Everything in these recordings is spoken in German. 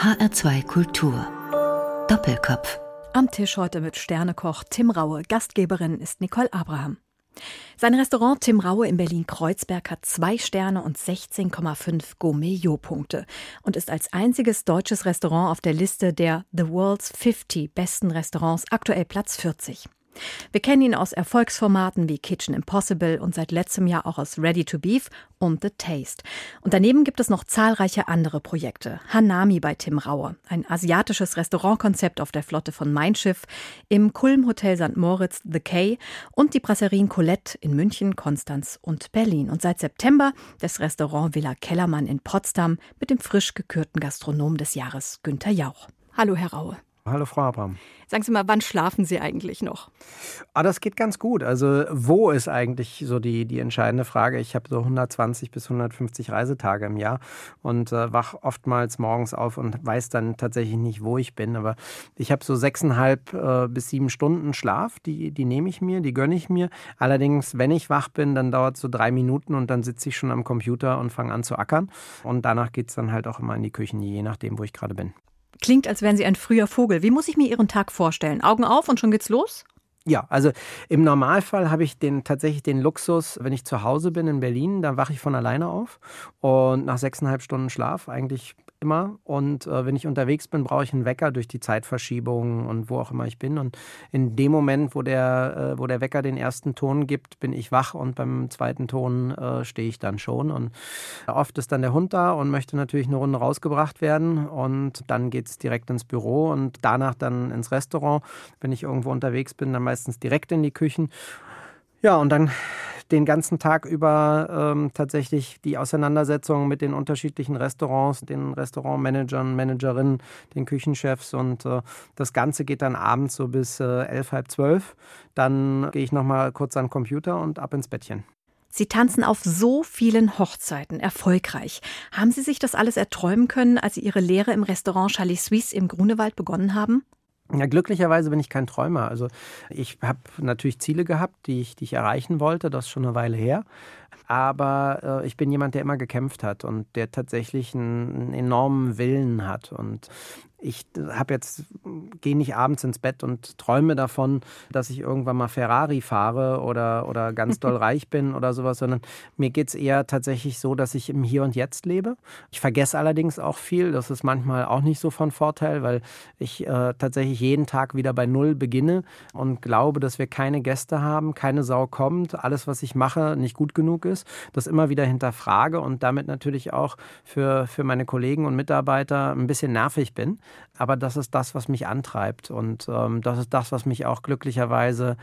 HR2 Kultur. Doppelkopf. Am Tisch heute mit Sternekoch Tim Raue. Gastgeberin ist Nicole Abraham. Sein Restaurant Tim Raue in Berlin-Kreuzberg hat zwei Sterne und 16,5 Gourmet-Jo-Punkte und ist als einziges deutsches Restaurant auf der Liste der The World's 50 besten Restaurants aktuell Platz 40. Wir kennen ihn aus Erfolgsformaten wie Kitchen Impossible und seit letztem Jahr auch aus Ready to Beef und The Taste. Und daneben gibt es noch zahlreiche andere Projekte. Hanami bei Tim Raue, ein asiatisches Restaurantkonzept auf der Flotte von Mein Schiff, im Kulm Hotel St. Moritz The K und die Brasserien Colette in München, Konstanz und Berlin. Und seit September das Restaurant Villa Kellermann in Potsdam mit dem frisch gekürten Gastronom des Jahres Günter Jauch. Hallo, Herr Raue. Hallo, Frau Abraham. Sagen Sie mal, wann schlafen Sie eigentlich noch? Ah, das geht ganz gut. Also, wo ist eigentlich so die, die entscheidende Frage? Ich habe so 120 bis 150 Reisetage im Jahr und äh, wach oftmals morgens auf und weiß dann tatsächlich nicht, wo ich bin. Aber ich habe so sechseinhalb äh, bis sieben Stunden Schlaf, die, die nehme ich mir, die gönne ich mir. Allerdings, wenn ich wach bin, dann dauert es so drei Minuten und dann sitze ich schon am Computer und fange an zu ackern. Und danach geht es dann halt auch immer in die Küchen, je nachdem, wo ich gerade bin. Klingt, als wären Sie ein früher Vogel. Wie muss ich mir Ihren Tag vorstellen? Augen auf und schon geht's los? Ja, also im Normalfall habe ich den, tatsächlich den Luxus, wenn ich zu Hause bin in Berlin, dann wache ich von alleine auf und nach sechseinhalb Stunden Schlaf eigentlich immer. Und äh, wenn ich unterwegs bin, brauche ich einen Wecker durch die Zeitverschiebung und wo auch immer ich bin. Und in dem Moment, wo der, äh, wo der Wecker den ersten Ton gibt, bin ich wach und beim zweiten Ton äh, stehe ich dann schon. Und oft ist dann der Hund da und möchte natürlich eine Runde rausgebracht werden. Und dann geht es direkt ins Büro und danach dann ins Restaurant. Wenn ich irgendwo unterwegs bin, dann meistens direkt in die Küchen. Ja, und dann den ganzen Tag über ähm, tatsächlich die Auseinandersetzung mit den unterschiedlichen Restaurants, den Restaurantmanagern, Managerinnen, den Küchenchefs und äh, das Ganze geht dann abends so bis äh, elf, halb zwölf. Dann gehe ich nochmal kurz an den Computer und ab ins Bettchen. Sie tanzen auf so vielen Hochzeiten, erfolgreich. Haben Sie sich das alles erträumen können, als Sie Ihre Lehre im Restaurant Chalet Suisse im Grunewald begonnen haben? Ja, glücklicherweise bin ich kein Träumer. Also ich habe natürlich Ziele gehabt, die ich, die ich erreichen wollte. Das ist schon eine Weile her. Aber äh, ich bin jemand, der immer gekämpft hat und der tatsächlich einen, einen enormen Willen hat. Und ich habe jetzt gehe nicht abends ins Bett und träume davon, dass ich irgendwann mal Ferrari fahre oder, oder ganz doll reich bin oder sowas, sondern mir geht es eher tatsächlich so, dass ich im Hier und Jetzt lebe. Ich vergesse allerdings auch viel. Das ist manchmal auch nicht so von Vorteil, weil ich äh, tatsächlich jeden Tag wieder bei Null beginne und glaube, dass wir keine Gäste haben, keine Sau kommt, alles, was ich mache, nicht gut genug ist. Das immer wieder hinterfrage und damit natürlich auch für, für meine Kollegen und Mitarbeiter ein bisschen nervig bin. Aber das ist das, was mich antreibt. Und ähm, das ist das, was mich auch glücklicherweise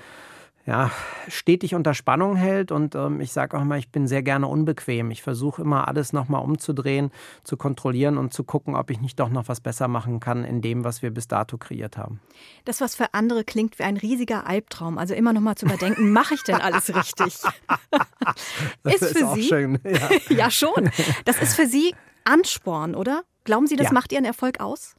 ja, stetig unter Spannung hält. Und ähm, ich sage auch immer, ich bin sehr gerne unbequem. Ich versuche immer alles nochmal umzudrehen, zu kontrollieren und zu gucken, ob ich nicht doch noch was besser machen kann in dem, was wir bis dato kreiert haben. Das, was für andere klingt wie ein riesiger Albtraum, also immer nochmal zu überdenken, mache ich denn alles richtig? ist, ist für Sie, schön, ja. ja. schon. Das ist für Sie Ansporn, oder? Glauben Sie, das ja. macht Ihren Erfolg aus?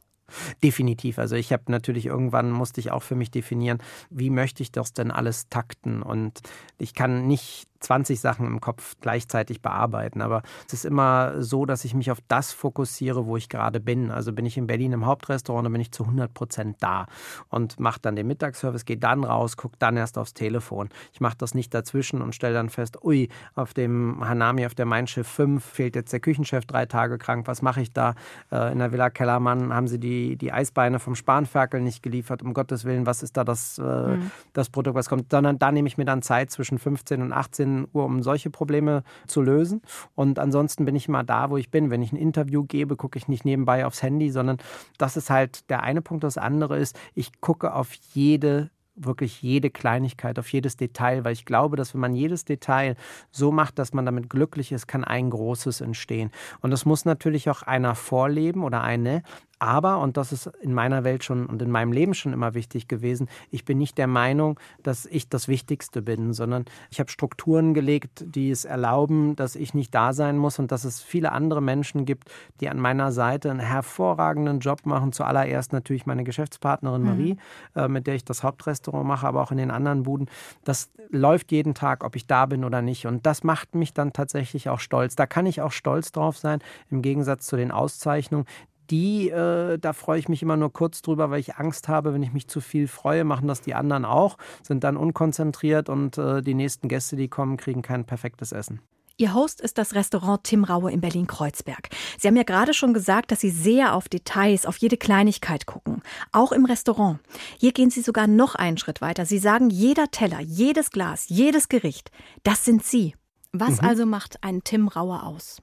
Definitiv. Also ich habe natürlich irgendwann musste ich auch für mich definieren, wie möchte ich das denn alles takten? Und ich kann nicht 20 Sachen im Kopf gleichzeitig bearbeiten. Aber es ist immer so, dass ich mich auf das fokussiere, wo ich gerade bin. Also bin ich in Berlin im Hauptrestaurant, dann bin ich zu 100 Prozent da und mache dann den Mittagsservice, gehe dann raus, gucke dann erst aufs Telefon. Ich mache das nicht dazwischen und stelle dann fest, ui, auf dem Hanami, auf der Mein Schiff 5 fehlt jetzt der Küchenchef drei Tage krank. Was mache ich da? Äh, in der Villa Kellermann haben sie die, die Eisbeine vom Spanferkel nicht geliefert. Um Gottes Willen, was ist da das, äh, mhm. das Produkt, was kommt? Sondern da nehme ich mir dann Zeit zwischen 15 und 18 18 Uhr, um solche Probleme zu lösen. Und ansonsten bin ich immer da, wo ich bin. Wenn ich ein Interview gebe, gucke ich nicht nebenbei aufs Handy, sondern das ist halt der eine Punkt. Das andere ist, ich gucke auf jede wirklich jede Kleinigkeit, auf jedes Detail, weil ich glaube, dass wenn man jedes Detail so macht, dass man damit glücklich ist, kann ein großes entstehen. Und das muss natürlich auch einer vorleben oder eine, aber, und das ist in meiner Welt schon und in meinem Leben schon immer wichtig gewesen, ich bin nicht der Meinung, dass ich das Wichtigste bin, sondern ich habe Strukturen gelegt, die es erlauben, dass ich nicht da sein muss und dass es viele andere Menschen gibt, die an meiner Seite einen hervorragenden Job machen. Zuallererst natürlich meine Geschäftspartnerin mhm. Marie, mhm. äh, mit der ich das Hauptrestaurant mache, aber auch in den anderen Buden. Das läuft jeden Tag, ob ich da bin oder nicht. Und das macht mich dann tatsächlich auch stolz. Da kann ich auch stolz drauf sein, im Gegensatz zu den Auszeichnungen, die, äh, da freue ich mich immer nur kurz drüber, weil ich Angst habe, wenn ich mich zu viel freue, machen das die anderen auch, sind dann unkonzentriert und äh, die nächsten Gäste, die kommen, kriegen kein perfektes Essen. Ihr Host ist das Restaurant Tim Raue in Berlin-Kreuzberg. Sie haben ja gerade schon gesagt, dass Sie sehr auf Details, auf jede Kleinigkeit gucken. Auch im Restaurant. Hier gehen Sie sogar noch einen Schritt weiter. Sie sagen, jeder Teller, jedes Glas, jedes Gericht, das sind Sie. Was mhm. also macht einen Tim Raue aus?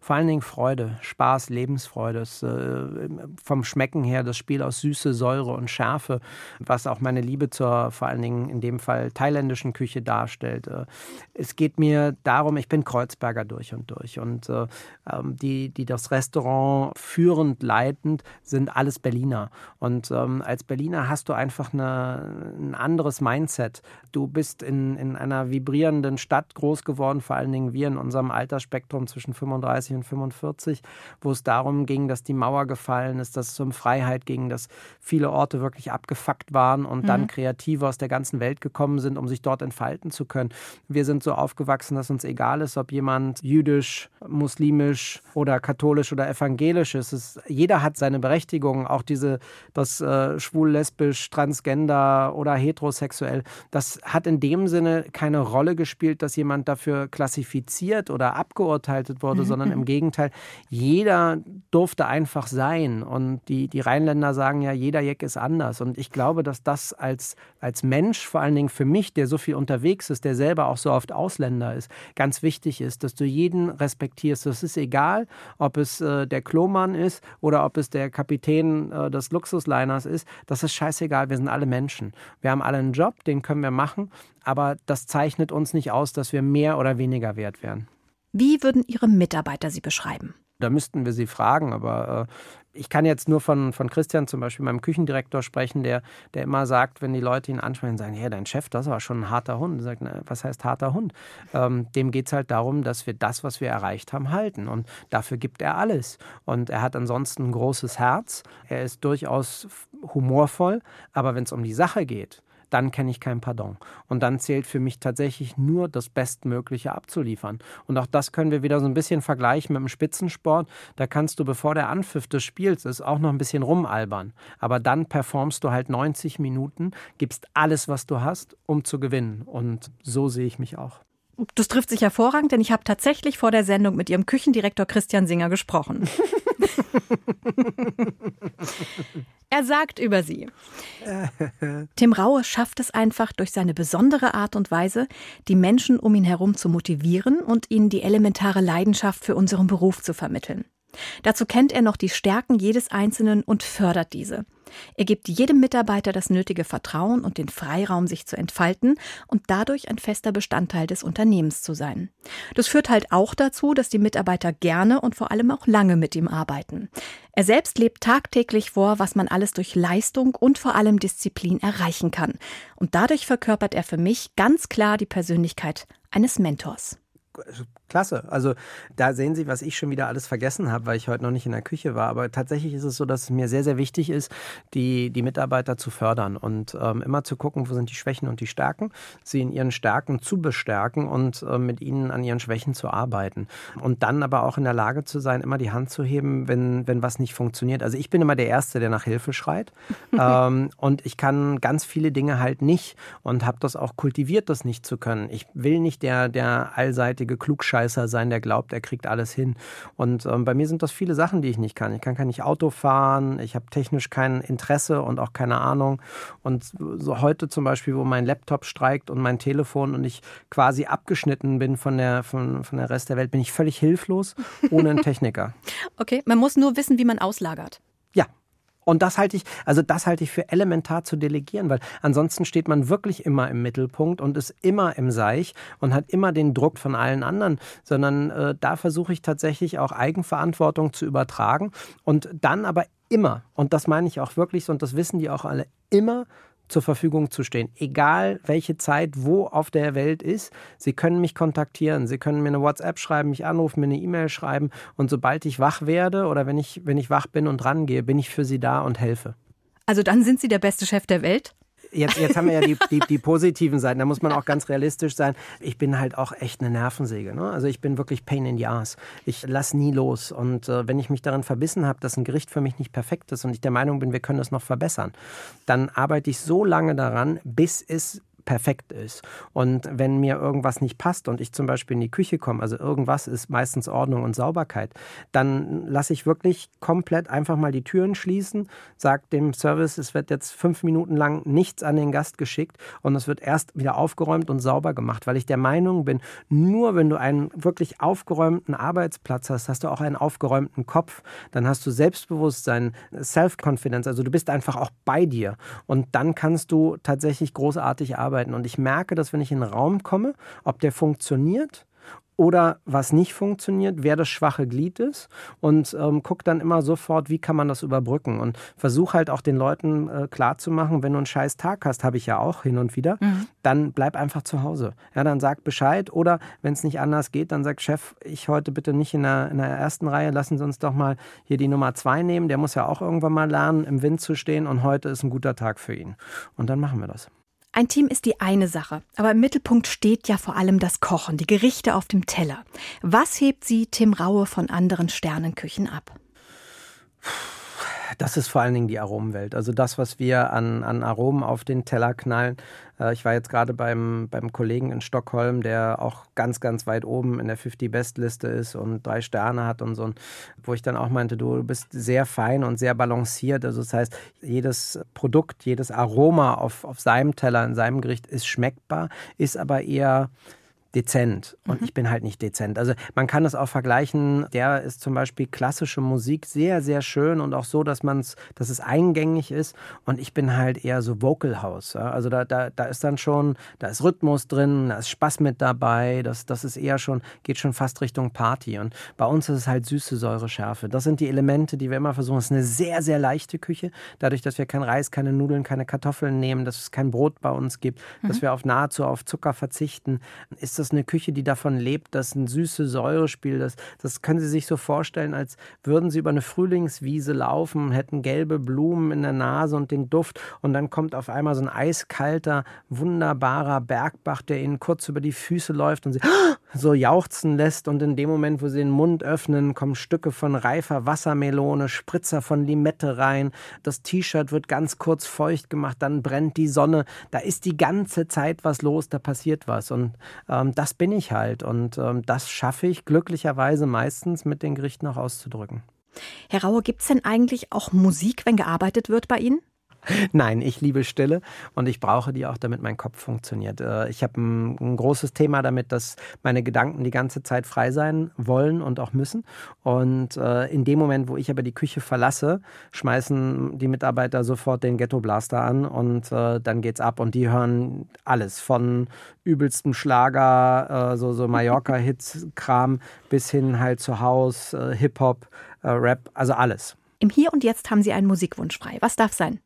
Vor allen Dingen Freude, Spaß, Lebensfreude. Das, äh, vom Schmecken her das Spiel aus Süße, Säure und Schärfe, was auch meine Liebe zur vor allen Dingen in dem Fall thailändischen Küche darstellt. Äh, es geht mir darum, ich bin Kreuzberger durch und durch. Und äh, ähm, die, die das Restaurant führend, leitend, sind alles Berliner. Und ähm, als Berliner hast du einfach eine, ein anderes Mindset. Du bist in, in einer vibrierenden Stadt groß geworden, vor allen Dingen wir in unserem Altersspektrum zwischen 25 35 und 45, wo es darum ging, dass die Mauer gefallen ist, dass es um Freiheit ging, dass viele Orte wirklich abgefuckt waren und mhm. dann Kreative aus der ganzen Welt gekommen sind, um sich dort entfalten zu können. Wir sind so aufgewachsen, dass uns egal ist, ob jemand jüdisch, muslimisch oder katholisch oder evangelisch ist. Es, jeder hat seine Berechtigung, auch diese, das äh, schwul, lesbisch, transgender oder heterosexuell. Das hat in dem Sinne keine Rolle gespielt, dass jemand dafür klassifiziert oder abgeurteilt wurde, wurde, sondern im Gegenteil, jeder durfte einfach sein. Und die, die Rheinländer sagen ja, jeder Jeck ist anders. Und ich glaube, dass das als, als Mensch, vor allen Dingen für mich, der so viel unterwegs ist, der selber auch so oft Ausländer ist, ganz wichtig ist, dass du jeden respektierst. Es ist egal, ob es äh, der Klomann ist oder ob es der Kapitän äh, des Luxusliners ist. Das ist scheißegal. Wir sind alle Menschen. Wir haben alle einen Job, den können wir machen. Aber das zeichnet uns nicht aus, dass wir mehr oder weniger wert wären. Wie würden Ihre Mitarbeiter Sie beschreiben? Da müssten wir sie fragen, aber äh, ich kann jetzt nur von, von Christian, zum Beispiel meinem Küchendirektor, sprechen, der, der immer sagt, wenn die Leute ihn ansprechen, sagen, hey, dein Chef, das war schon ein harter Hund. Er sagt, was heißt harter Hund? Ähm, dem geht es halt darum, dass wir das, was wir erreicht haben, halten. Und dafür gibt er alles. Und er hat ansonsten ein großes Herz. Er ist durchaus humorvoll, aber wenn es um die Sache geht, dann kenne ich kein Pardon. Und dann zählt für mich tatsächlich nur das Bestmögliche abzuliefern. Und auch das können wir wieder so ein bisschen vergleichen mit dem Spitzensport. Da kannst du, bevor der Anpfiff des Spiels ist, auch noch ein bisschen rumalbern. Aber dann performst du halt 90 Minuten, gibst alles, was du hast, um zu gewinnen. Und so sehe ich mich auch. Das trifft sich hervorragend, denn ich habe tatsächlich vor der Sendung mit Ihrem Küchendirektor Christian Singer gesprochen. er sagt über Sie. Tim Raue schafft es einfach durch seine besondere Art und Weise, die Menschen um ihn herum zu motivieren und ihnen die elementare Leidenschaft für unseren Beruf zu vermitteln. Dazu kennt er noch die Stärken jedes Einzelnen und fördert diese. Er gibt jedem Mitarbeiter das nötige Vertrauen und den Freiraum, sich zu entfalten und dadurch ein fester Bestandteil des Unternehmens zu sein. Das führt halt auch dazu, dass die Mitarbeiter gerne und vor allem auch lange mit ihm arbeiten. Er selbst lebt tagtäglich vor, was man alles durch Leistung und vor allem Disziplin erreichen kann. Und dadurch verkörpert er für mich ganz klar die Persönlichkeit eines Mentors klasse. Also da sehen Sie, was ich schon wieder alles vergessen habe, weil ich heute noch nicht in der Küche war. Aber tatsächlich ist es so, dass es mir sehr, sehr wichtig ist, die, die Mitarbeiter zu fördern und ähm, immer zu gucken, wo sind die Schwächen und die Stärken, sie in ihren Stärken zu bestärken und äh, mit ihnen an ihren Schwächen zu arbeiten. Und dann aber auch in der Lage zu sein, immer die Hand zu heben, wenn, wenn was nicht funktioniert. Also ich bin immer der Erste, der nach Hilfe schreit. ähm, und ich kann ganz viele Dinge halt nicht und habe das auch kultiviert, das nicht zu können. Ich will nicht der, der allseitige Klugscheißer Klugscheißer sein, der glaubt, er kriegt alles hin. Und ähm, bei mir sind das viele Sachen, die ich nicht kann. Ich kann kein nicht Auto fahren, ich habe technisch kein Interesse und auch keine Ahnung. Und so heute zum Beispiel, wo mein Laptop streikt und mein Telefon und ich quasi abgeschnitten bin von der, von, von der Rest der Welt, bin ich völlig hilflos ohne einen Techniker. okay, man muss nur wissen, wie man auslagert. Ja, und das halte ich, also das halte ich für elementar zu delegieren, weil ansonsten steht man wirklich immer im Mittelpunkt und ist immer im Seich und hat immer den Druck von allen anderen, sondern äh, da versuche ich tatsächlich auch Eigenverantwortung zu übertragen und dann aber immer, und das meine ich auch wirklich so, und das wissen die auch alle, immer zur Verfügung zu stehen. Egal welche Zeit, wo auf der Welt ist. Sie können mich kontaktieren. Sie können mir eine WhatsApp schreiben, mich anrufen, mir eine E-Mail schreiben. Und sobald ich wach werde oder wenn ich, wenn ich wach bin und rangehe, bin ich für Sie da und helfe. Also dann sind Sie der beste Chef der Welt? Jetzt, jetzt haben wir ja die, die, die, positiven Seiten. Da muss man auch ganz realistisch sein. Ich bin halt auch echt eine Nervensäge. Ne? Also ich bin wirklich Pain in the Ass. Ich lass nie los. Und äh, wenn ich mich darin verbissen habe, dass ein Gericht für mich nicht perfekt ist und ich der Meinung bin, wir können es noch verbessern, dann arbeite ich so lange daran, bis es perfekt ist. Und wenn mir irgendwas nicht passt und ich zum Beispiel in die Küche komme, also irgendwas ist meistens Ordnung und Sauberkeit, dann lasse ich wirklich komplett einfach mal die Türen schließen, sage dem Service, es wird jetzt fünf Minuten lang nichts an den Gast geschickt und es wird erst wieder aufgeräumt und sauber gemacht, weil ich der Meinung bin, nur wenn du einen wirklich aufgeräumten Arbeitsplatz hast, hast du auch einen aufgeräumten Kopf, dann hast du Selbstbewusstsein, Self-Confidence, also du bist einfach auch bei dir und dann kannst du tatsächlich großartig arbeiten arbeiten. Und ich merke, dass wenn ich in einen Raum komme, ob der funktioniert oder was nicht funktioniert, wer das schwache Glied ist und ähm, guck dann immer sofort, wie kann man das überbrücken und versuche halt auch den Leuten äh, klarzumachen, wenn du einen scheiß Tag hast, habe ich ja auch hin und wieder, mhm. dann bleib einfach zu Hause. Ja, dann sag Bescheid oder wenn es nicht anders geht, dann sag Chef, ich heute bitte nicht in der, in der ersten Reihe, lassen Sie uns doch mal hier die Nummer zwei nehmen, der muss ja auch irgendwann mal lernen, im Wind zu stehen und heute ist ein guter Tag für ihn. Und dann machen wir das. Ein Team ist die eine Sache, aber im Mittelpunkt steht ja vor allem das Kochen, die Gerichte auf dem Teller. Was hebt Sie, Tim Raue, von anderen Sternenküchen ab? Das ist vor allen Dingen die Aromenwelt. Also das, was wir an, an Aromen auf den Teller knallen. Äh, ich war jetzt gerade beim, beim Kollegen in Stockholm, der auch ganz, ganz weit oben in der 50 Best Liste ist und drei Sterne hat und so. Wo ich dann auch meinte, du bist sehr fein und sehr balanciert. Also das heißt, jedes Produkt, jedes Aroma auf, auf seinem Teller, in seinem Gericht ist schmeckbar, ist aber eher dezent und mhm. ich bin halt nicht dezent. Also man kann es auch vergleichen, der ist zum Beispiel klassische Musik sehr, sehr schön und auch so, dass man es, dass es eingängig ist und ich bin halt eher so Vocal House. Ja? Also da, da, da ist dann schon, da ist Rhythmus drin, da ist Spaß mit dabei, das, das ist eher schon, geht schon fast Richtung Party und bei uns ist es halt süße Säure, Schärfe. Das sind die Elemente, die wir immer versuchen. Es ist eine sehr, sehr leichte Küche, dadurch, dass wir kein Reis, keine Nudeln, keine Kartoffeln nehmen, dass es kein Brot bei uns gibt, mhm. dass wir auf nahezu auf Zucker verzichten, ist das eine Küche, die davon lebt, dass ein süße Säure spielt. Das, das können Sie sich so vorstellen, als würden Sie über eine Frühlingswiese laufen, hätten gelbe Blumen in der Nase und den Duft und dann kommt auf einmal so ein eiskalter, wunderbarer Bergbach, der Ihnen kurz über die Füße läuft und Sie so jauchzen lässt und in dem Moment, wo Sie den Mund öffnen, kommen Stücke von reifer Wassermelone, Spritzer von Limette rein, das T-Shirt wird ganz kurz feucht gemacht, dann brennt die Sonne, da ist die ganze Zeit was los, da passiert was und ähm, das bin ich halt. Und ähm, das schaffe ich glücklicherweise meistens mit den Gerichten auch auszudrücken. Herr Rauer, gibt es denn eigentlich auch Musik, wenn gearbeitet wird bei Ihnen? Nein, ich liebe Stille und ich brauche die auch, damit mein Kopf funktioniert. Äh, ich habe ein, ein, großes Thema damit, dass meine Gedanken die ganze Zeit frei sein wollen und auch müssen. Und äh, in dem Moment, wo ich aber die Küche verlasse, schmeißen die Mitarbeiter sofort den Ghetto Blaster an und äh, dann geht's ab und die hören alles von übelstem Schlager, so, so Mallorca-Hits-Kram bis hin halt zu Haus, Hip-Hop, Rap, also alles. Im Hier und Jetzt haben Sie einen Musikwunsch frei. Was darf sein?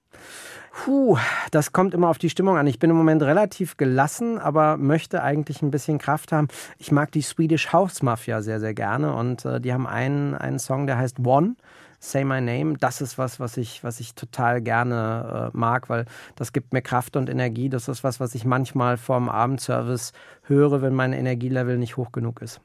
Puh, das kommt immer auf die Stimmung an. Ich bin im Moment relativ gelassen, aber möchte eigentlich ein bisschen Kraft haben. Ich mag die Swedish House Mafia sehr, sehr gerne und äh, die haben einen, einen Song, der heißt One. Say My Name, das ist was, was ich, was ich total gerne äh, mag, weil das gibt mir Kraft und Energie. Das ist was, was ich manchmal vorm Abendservice höre, wenn mein Energielevel nicht hoch genug ist.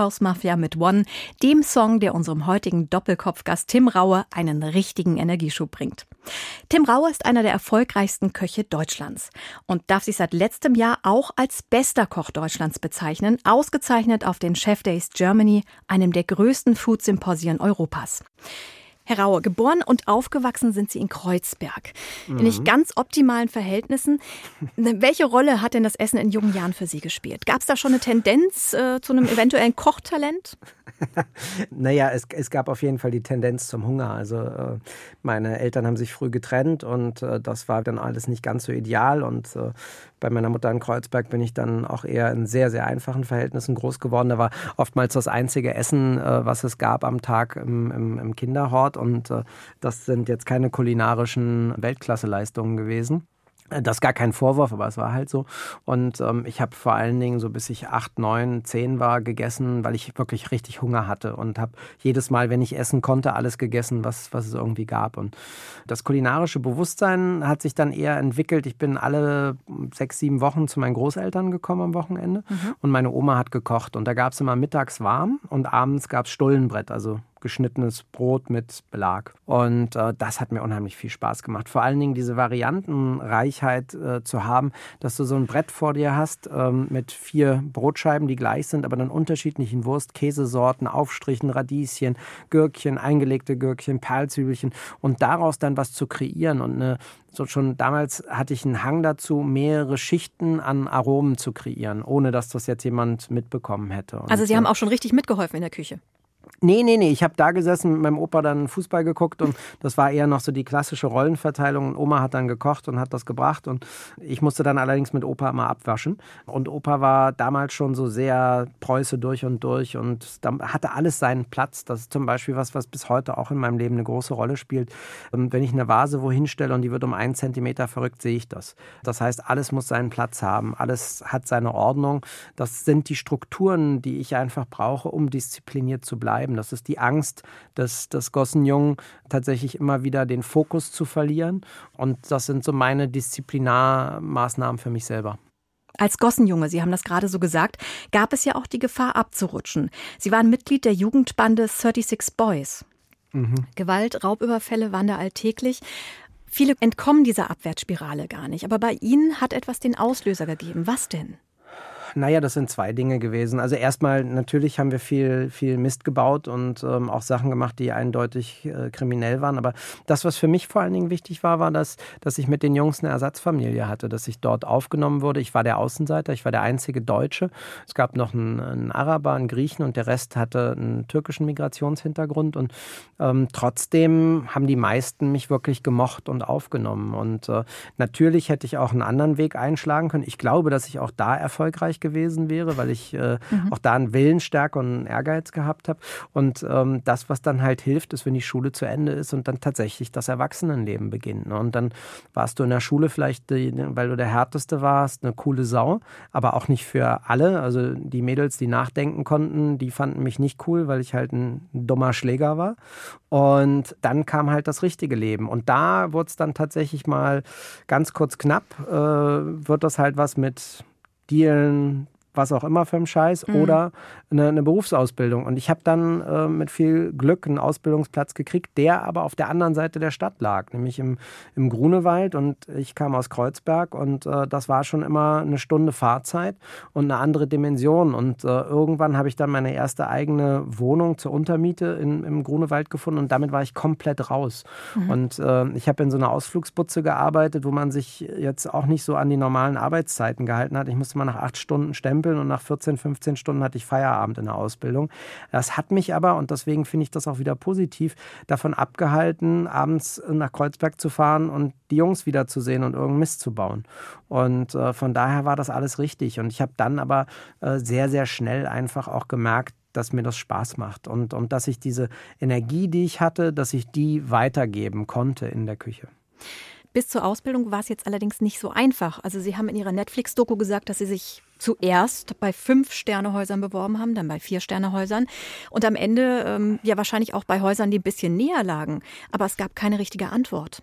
House Mafia mit One, dem Song, der unserem heutigen Doppelkopfgast Tim Raue einen richtigen Energieschub bringt. Tim Raue ist einer der erfolgreichsten Köche Deutschlands und darf sich seit letztem Jahr auch als bester Koch Deutschlands bezeichnen, ausgezeichnet auf den Chef Days Germany, einem der größten Food-Symposien Europas. Herr Raue, geboren und aufgewachsen sind Sie in Kreuzberg. In nicht mhm. ganz optimalen Verhältnissen. Welche Rolle hat denn das Essen in jungen Jahren für Sie gespielt? Gab es da schon eine Tendenz äh, zu einem eventuellen Kochtalent? naja, es, es gab auf jeden Fall die Tendenz zum Hunger. Also äh, meine Eltern haben sich früh getrennt und äh, das war dann alles nicht ganz so ideal. Und äh, bei meiner Mutter in Kreuzberg bin ich dann auch eher in sehr, sehr einfachen Verhältnissen groß geworden. Da war oftmals das einzige Essen, äh, was es gab am Tag im, im, im Kinderhort. Und äh, das sind jetzt keine kulinarischen Weltklasseleistungen gewesen. Das ist gar kein Vorwurf, aber es war halt so. Und ähm, ich habe vor allen Dingen so bis ich acht, neun, zehn war gegessen, weil ich wirklich richtig Hunger hatte und habe jedes Mal, wenn ich essen konnte, alles gegessen, was, was es irgendwie gab. Und das kulinarische Bewusstsein hat sich dann eher entwickelt. Ich bin alle sechs, sieben Wochen zu meinen Großeltern gekommen am Wochenende mhm. und meine Oma hat gekocht. Und da gab es immer mittags warm und abends gab es Stullenbrett, also geschnittenes Brot mit Belag. Und äh, das hat mir unheimlich viel Spaß gemacht. Vor allen Dingen diese Variantenreichheit äh, zu haben, dass du so ein Brett vor dir hast ähm, mit vier Brotscheiben, die gleich sind, aber dann unterschiedlichen Wurst, Käsesorten, Aufstrichen, Radieschen, Gürkchen, eingelegte Gürkchen, Perlzwiebelchen und daraus dann was zu kreieren und eine so schon damals hatte ich einen Hang dazu, mehrere Schichten an Aromen zu kreieren, ohne dass das jetzt jemand mitbekommen hätte. Und also Sie haben auch schon richtig mitgeholfen in der Küche. Nee, nee, nee. Ich habe da gesessen, mit meinem Opa dann Fußball geguckt und das war eher noch so die klassische Rollenverteilung. Und Oma hat dann gekocht und hat das gebracht und ich musste dann allerdings mit Opa immer abwaschen. Und Opa war damals schon so sehr Preuße durch und durch und da hatte alles seinen Platz. Das ist zum Beispiel was, was bis heute auch in meinem Leben eine große Rolle spielt. Und wenn ich eine Vase wohin stelle und die wird um einen Zentimeter verrückt, sehe ich das. Das heißt, alles muss seinen Platz haben. Alles hat seine Ordnung. Das sind die Strukturen, die ich einfach brauche, um diszipliniert zu bleiben bleiben. Das ist die Angst des, des Gossenjungen, tatsächlich immer wieder den Fokus zu verlieren. Und das sind so meine Disziplinarmaßnahmen für mich selber. Als Gossenjunge, Sie haben das gerade so gesagt, gab es ja auch die Gefahr abzurutschen. Sie waren Mitglied der Jugendbande 36 Boys. Mhm. Gewalt, Raubüberfälle waren da alltäglich. Viele entkommen dieser Abwärtsspirale gar nicht. Aber bei Ihnen hat etwas den Auslöser gegeben. Was denn? Naja, das sind zwei Dinge gewesen. Also erstmal, natürlich haben wir viel, viel Mist gebaut und ähm, auch Sachen gemacht, die eindeutig äh, kriminell waren. Aber das, was für mich vor allen Dingen wichtig war, war, dass, dass ich mit den Jungs eine Ersatzfamilie hatte, dass ich dort aufgenommen wurde. Ich war der Außenseiter, ich war der einzige Deutsche. Es gab noch einen, einen Araber, einen Griechen und der Rest hatte einen türkischen Migrationshintergrund. Und ähm, trotzdem haben die meisten mich wirklich gemocht und aufgenommen. Und äh, natürlich hätte ich auch einen anderen Weg einschlagen können. Ich glaube, dass ich auch da erfolgreich gewesen wäre, weil ich äh, mhm. auch da einen Willensstärke und einen Ehrgeiz gehabt habe. Und ähm, das, was dann halt hilft, ist, wenn die Schule zu Ende ist und dann tatsächlich das Erwachsenenleben beginnt. Ne? Und dann warst du in der Schule vielleicht, die, weil du der Härteste warst, eine coole Sau, aber auch nicht für alle. Also die Mädels, die nachdenken konnten, die fanden mich nicht cool, weil ich halt ein dummer Schläger war. Und dann kam halt das richtige Leben. Und da wurde es dann tatsächlich mal ganz kurz knapp, äh, wird das halt was mit Dealen, was auch immer für ein Scheiß, mhm. oder eine, eine, Berufsausbildung. Und ich habe dann äh, mit viel Glück einen Ausbildungsplatz gekriegt, der aber auf der anderen Seite der Stadt lag, nämlich im, im Grunewald. Und ich kam aus Kreuzberg und äh, das war schon immer eine Stunde Fahrzeit und eine andere Dimension. Und äh, irgendwann habe ich dann meine erste eigene Wohnung zur Untermiete in, im Grunewald gefunden und damit war ich komplett raus. Mhm. Und äh, ich habe in so einer Ausflugsbutze gearbeitet, wo man sich jetzt auch nicht so an die normalen Arbeitszeiten gehalten hat. Ich musste mal nach acht Stunden stempeln und nach 14, 15 Stunden hatte ich Feierabend. Feierabend in der Ausbildung. Das hat mich aber, und deswegen finde ich das auch wieder positiv, davon abgehalten, abends nach Kreuzberg zu fahren und die Jungs wiederzusehen und irgendeinen Mist zu bauen. Und äh, von daher war das alles richtig. Und ich habe dann aber äh, sehr, sehr schnell einfach auch gemerkt, dass mir das Spaß macht und, und dass ich diese Energie, die ich hatte, dass ich die weitergeben konnte in der Küche. Bis zur Ausbildung war es jetzt allerdings nicht so einfach. Also Sie haben in Ihrer Netflix-Doku gesagt, dass Sie sich zuerst bei fünf Sternehäusern beworben haben, dann bei vier Sternehäusern und am Ende ähm, ja wahrscheinlich auch bei Häusern, die ein bisschen näher lagen. Aber es gab keine richtige Antwort.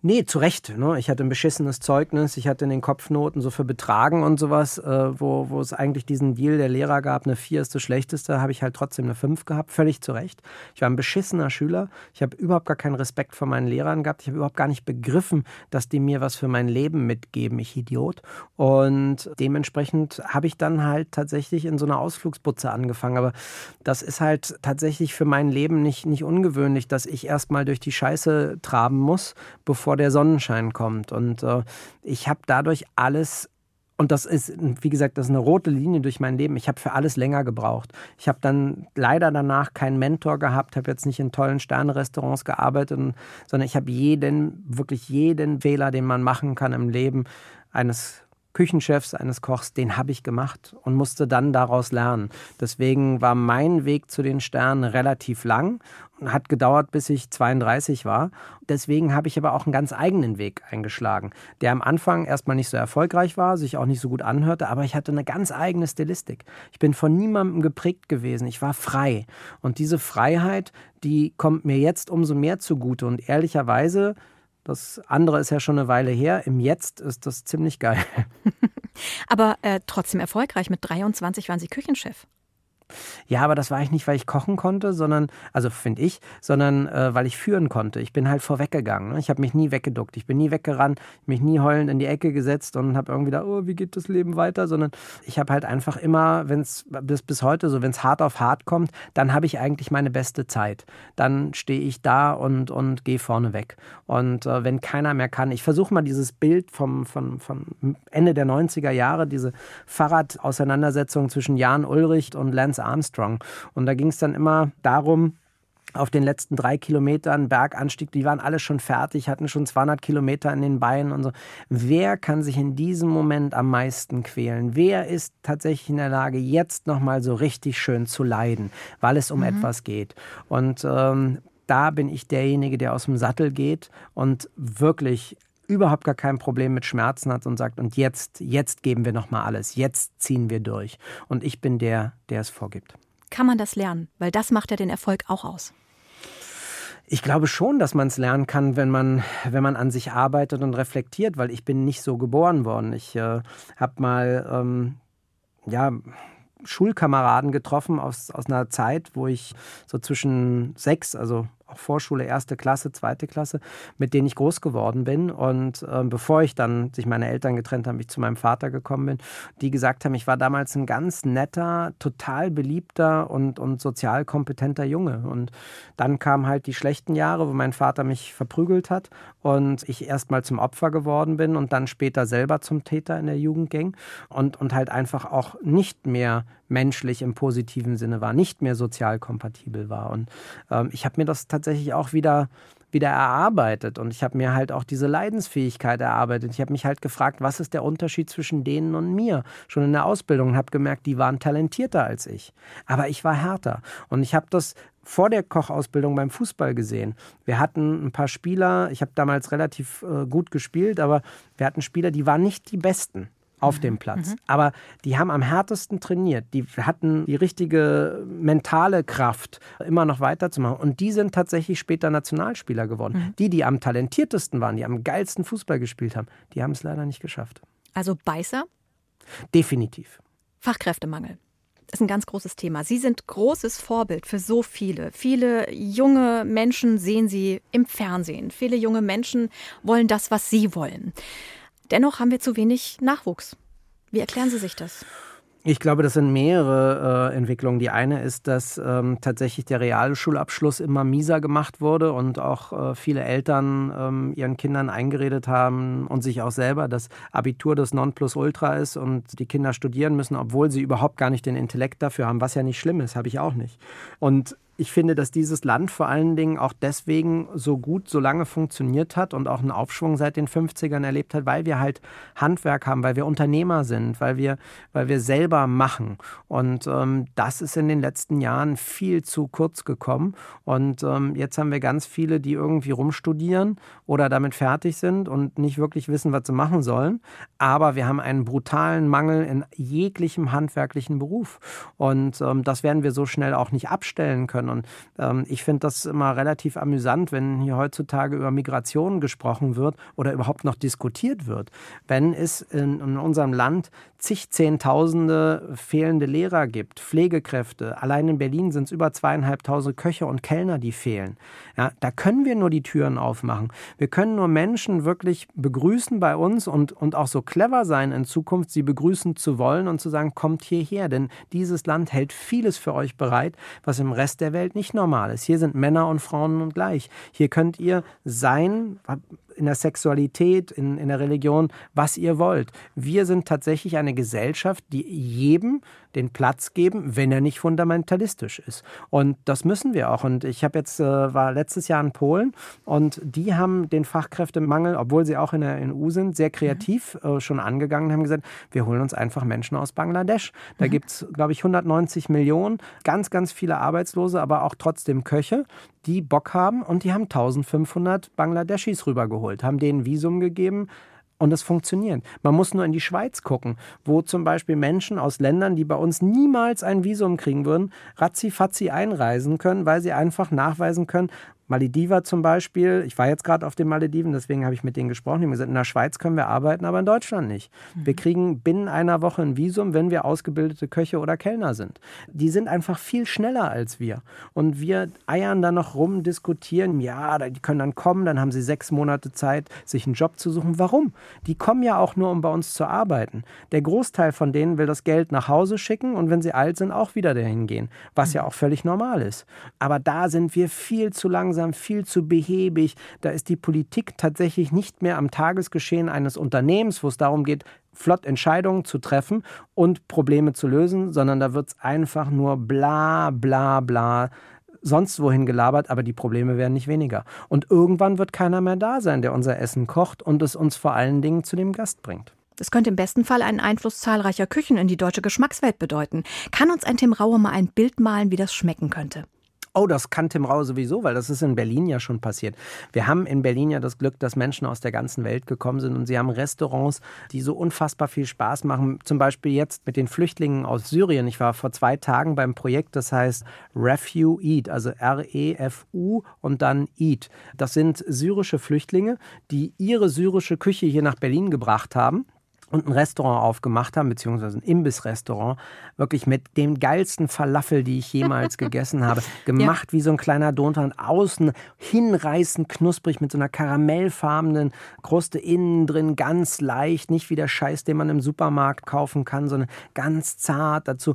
Nee, zu Recht. Ne? Ich hatte ein beschissenes Zeugnis. Ich hatte in den Kopfnoten so für Betragen und sowas, äh, wo, wo es eigentlich diesen Deal der Lehrer gab, eine 4 ist das Schlechteste, habe ich halt trotzdem eine 5 gehabt. Völlig zu Recht. Ich war ein beschissener Schüler. Ich habe überhaupt gar keinen Respekt vor meinen Lehrern gehabt. Ich habe überhaupt gar nicht begriffen, dass die mir was für mein Leben mitgeben. Ich Idiot. Und dementsprechend habe ich dann halt tatsächlich in so einer Ausflugsbutze angefangen. Aber das ist halt tatsächlich für mein Leben nicht, nicht ungewöhnlich, dass ich erstmal durch die Scheiße traben muss, bevor bevor der Sonnenschein kommt. Und äh, ich habe dadurch alles und das ist, wie gesagt, das ist eine rote Linie durch mein Leben. Ich habe für alles länger gebraucht. Ich habe dann leider danach keinen Mentor gehabt, habe jetzt nicht in tollen Sternrestaurants gearbeitet, sondern ich habe jeden, wirklich jeden Fehler, den man machen kann im Leben eines Küchenchefs, eines Kochs, den habe ich gemacht und musste dann daraus lernen. Deswegen war mein Weg zu den Sternen relativ lang hat gedauert, bis ich 32 war. Deswegen habe ich aber auch einen ganz eigenen Weg eingeschlagen, der am Anfang erstmal nicht so erfolgreich war, sich auch nicht so gut anhörte, aber ich hatte eine ganz eigene Stilistik. Ich bin von niemandem geprägt gewesen. Ich war frei. Und diese Freiheit, die kommt mir jetzt umso mehr zugute. Und ehrlicherweise, das andere ist ja schon eine Weile her, im Jetzt ist das ziemlich geil. aber äh, trotzdem erfolgreich. Mit 23 waren Sie Küchenchef. Ja, aber das war ich nicht, weil ich kochen konnte, sondern, also finde ich, sondern äh, weil ich führen konnte. Ich bin halt vorweggegangen. Ne? Ich habe mich nie weggeduckt. Ich bin nie weggerannt, mich nie heulend in die Ecke gesetzt und habe irgendwie da, oh, wie geht das Leben weiter, sondern ich habe halt einfach immer, wenn es bis, bis heute so, wenn es hart auf hart kommt, dann habe ich eigentlich meine beste Zeit. Dann stehe ich da und, und gehe vorne weg. Und äh, wenn keiner mehr kann, ich versuche mal dieses Bild vom, vom, vom Ende der 90er Jahre, diese Fahrradauseinandersetzung zwischen Jan Ulrich und Lance Lance Armstrong. Und da ging es dann immer darum, auf den letzten drei Kilometern Berganstieg, die waren alle schon fertig, hatten schon 200 Kilometer in den Beinen und so. Wer kann sich in diesem Moment am meisten quälen? Wer ist tatsächlich in der Lage, jetzt nochmal so richtig schön zu leiden, weil es um mhm. etwas geht? Und ähm, da bin ich derjenige, der aus dem Sattel geht und wirklich überhaupt gar kein Problem mit Schmerzen hat und sagt, und jetzt, jetzt geben wir nochmal alles, jetzt ziehen wir durch. Und ich bin der, der es vorgibt. Kann man das lernen? Weil das macht ja den Erfolg auch aus. Ich glaube schon, dass man es lernen kann, wenn man, wenn man an sich arbeitet und reflektiert, weil ich bin nicht so geboren worden. Ich äh, habe mal, ähm, ja, Schulkameraden getroffen aus, aus einer Zeit, wo ich so zwischen sechs, also auch Vorschule, erste Klasse, zweite Klasse, mit denen ich groß geworden bin. Und äh, bevor ich dann sich meine Eltern getrennt haben, ich zu meinem Vater gekommen bin, die gesagt haben, ich war damals ein ganz netter, total beliebter und, und sozial kompetenter Junge. Und dann kamen halt die schlechten Jahre, wo mein Vater mich verprügelt hat und ich erstmal zum Opfer geworden bin und dann später selber zum Täter in der Jugendgang und, und halt einfach auch nicht mehr menschlich im positiven Sinne war, nicht mehr sozial kompatibel war. Und ähm, ich habe mir das tatsächlich auch wieder wieder erarbeitet und ich habe mir halt auch diese Leidensfähigkeit erarbeitet. Ich habe mich halt gefragt, was ist der Unterschied zwischen denen und mir? Schon in der Ausbildung habe gemerkt, die waren talentierter als ich, aber ich war härter und ich habe das vor der Kochausbildung beim Fußball gesehen. Wir hatten ein paar Spieler, ich habe damals relativ äh, gut gespielt, aber wir hatten Spieler, die waren nicht die besten auf dem Platz. Mhm. Aber die haben am härtesten trainiert. Die hatten die richtige mentale Kraft, immer noch weiterzumachen. Und die sind tatsächlich später Nationalspieler geworden. Mhm. Die, die am talentiertesten waren, die am geilsten Fußball gespielt haben, die haben es leider nicht geschafft. Also Beißer? Definitiv. Fachkräftemangel ist ein ganz großes Thema. Sie sind großes Vorbild für so viele. Viele junge Menschen sehen Sie im Fernsehen. Viele junge Menschen wollen das, was Sie wollen. Dennoch haben wir zu wenig Nachwuchs. Wie erklären Sie sich das? Ich glaube, das sind mehrere äh, Entwicklungen. Die eine ist, dass ähm, tatsächlich der Realschulabschluss immer mieser gemacht wurde und auch äh, viele Eltern ähm, ihren Kindern eingeredet haben und sich auch selber, dass Abitur das Nonplusultra ist und die Kinder studieren müssen, obwohl sie überhaupt gar nicht den Intellekt dafür haben, was ja nicht schlimm ist, habe ich auch nicht. Und ich finde, dass dieses Land vor allen Dingen auch deswegen so gut, so lange funktioniert hat und auch einen Aufschwung seit den 50ern erlebt hat, weil wir halt Handwerk haben, weil wir Unternehmer sind, weil wir, weil wir selber machen. Und ähm, das ist in den letzten Jahren viel zu kurz gekommen. Und ähm, jetzt haben wir ganz viele, die irgendwie rumstudieren oder damit fertig sind und nicht wirklich wissen, was sie machen sollen. Aber wir haben einen brutalen Mangel in jeglichem handwerklichen Beruf. Und ähm, das werden wir so schnell auch nicht abstellen können können. Und ähm, ich finde das immer relativ amüsant, wenn hier heutzutage über Migration gesprochen wird oder überhaupt noch diskutiert wird. Wenn es in, in unserem Land zig Zehntausende fehlende Lehrer gibt, Pflegekräfte. Allein in Berlin sind es über zweieinhalbtausend Köche und Kellner, die fehlen. Ja, da können wir nur die Türen aufmachen. Wir können nur Menschen wirklich begrüßen bei uns und, und auch so clever sein in Zukunft, sie begrüßen zu wollen und zu sagen, kommt hierher, denn dieses Land hält vieles für euch bereit, was im Rest der Welt nicht normal ist. Hier sind Männer und Frauen und gleich. Hier könnt ihr sein, in der Sexualität, in, in der Religion, was ihr wollt. Wir sind tatsächlich eine Gesellschaft, die jedem den Platz geben, wenn er nicht fundamentalistisch ist. Und das müssen wir auch. Und ich habe jetzt, äh, war letztes Jahr in Polen und die haben den Fachkräftemangel, obwohl sie auch in der EU sind, sehr kreativ äh, schon angegangen und haben gesagt, wir holen uns einfach Menschen aus Bangladesch. Da mhm. gibt es, glaube ich, 190 Millionen, ganz, ganz viele Arbeitslose, aber auch trotzdem Köche, die Bock haben und die haben 1500 Bangladeschis rübergeholt, haben denen Visum gegeben, und es funktioniert. Man muss nur in die Schweiz gucken, wo zum Beispiel Menschen aus Ländern, die bei uns niemals ein Visum kriegen würden, ratzi-fatzi einreisen können, weil sie einfach nachweisen können, Malediva zum Beispiel, ich war jetzt gerade auf den Malediven, deswegen habe ich mit denen gesprochen. Die haben gesagt, in der Schweiz können wir arbeiten, aber in Deutschland nicht. Mhm. Wir kriegen binnen einer Woche ein Visum, wenn wir ausgebildete Köche oder Kellner sind. Die sind einfach viel schneller als wir. Und wir eiern da noch rum, diskutieren, ja, die können dann kommen, dann haben sie sechs Monate Zeit, sich einen Job zu suchen. Warum? Die kommen ja auch nur, um bei uns zu arbeiten. Der Großteil von denen will das Geld nach Hause schicken und wenn sie alt sind, auch wieder dahin gehen, was mhm. ja auch völlig normal ist. Aber da sind wir viel zu langsam langsam, viel zu behäbig. Da ist die Politik tatsächlich nicht mehr am Tagesgeschehen eines Unternehmens, wo es darum geht, flott Entscheidungen zu treffen und Probleme zu lösen, sondern da wird es einfach nur bla bla bla sonst wohin gelabert, aber die Probleme werden nicht weniger. Und irgendwann wird keiner mehr da sein, der unser Essen kocht und es uns vor allen Dingen zu dem Gast bringt. Das könnte im besten Fall einen Einfluss zahlreicher Küchen in die deutsche Geschmackswelt bedeuten. Kann uns ein Tim Raue mal ein Bild malen, wie das schmecken könnte? Oh, das kann Tim Rau sowieso, weil das ist in Berlin ja schon passiert. Wir haben in Berlin ja das Glück, dass Menschen aus der ganzen Welt gekommen sind und sie haben Restaurants, die so unfassbar viel Spaß machen. Zum Beispiel jetzt mit den Flüchtlingen aus Syrien. Ich war vor zwei Tagen beim Projekt, das heißt Refu Eat, also R-E-F-U und dann Eat. Das sind syrische Flüchtlinge, die ihre syrische Küche hier nach Berlin gebracht haben und ein Restaurant aufgemacht haben, beziehungsweise ein Imbissrestaurant, wirklich mit dem geilsten Falafel, die ich jemals gegessen habe. Gemacht ja. wie so ein kleiner Dontan, außen hinreißend knusprig mit so einer karamellfarbenen Kruste, innen drin ganz leicht, nicht wie der Scheiß, den man im Supermarkt kaufen kann, sondern ganz zart dazu.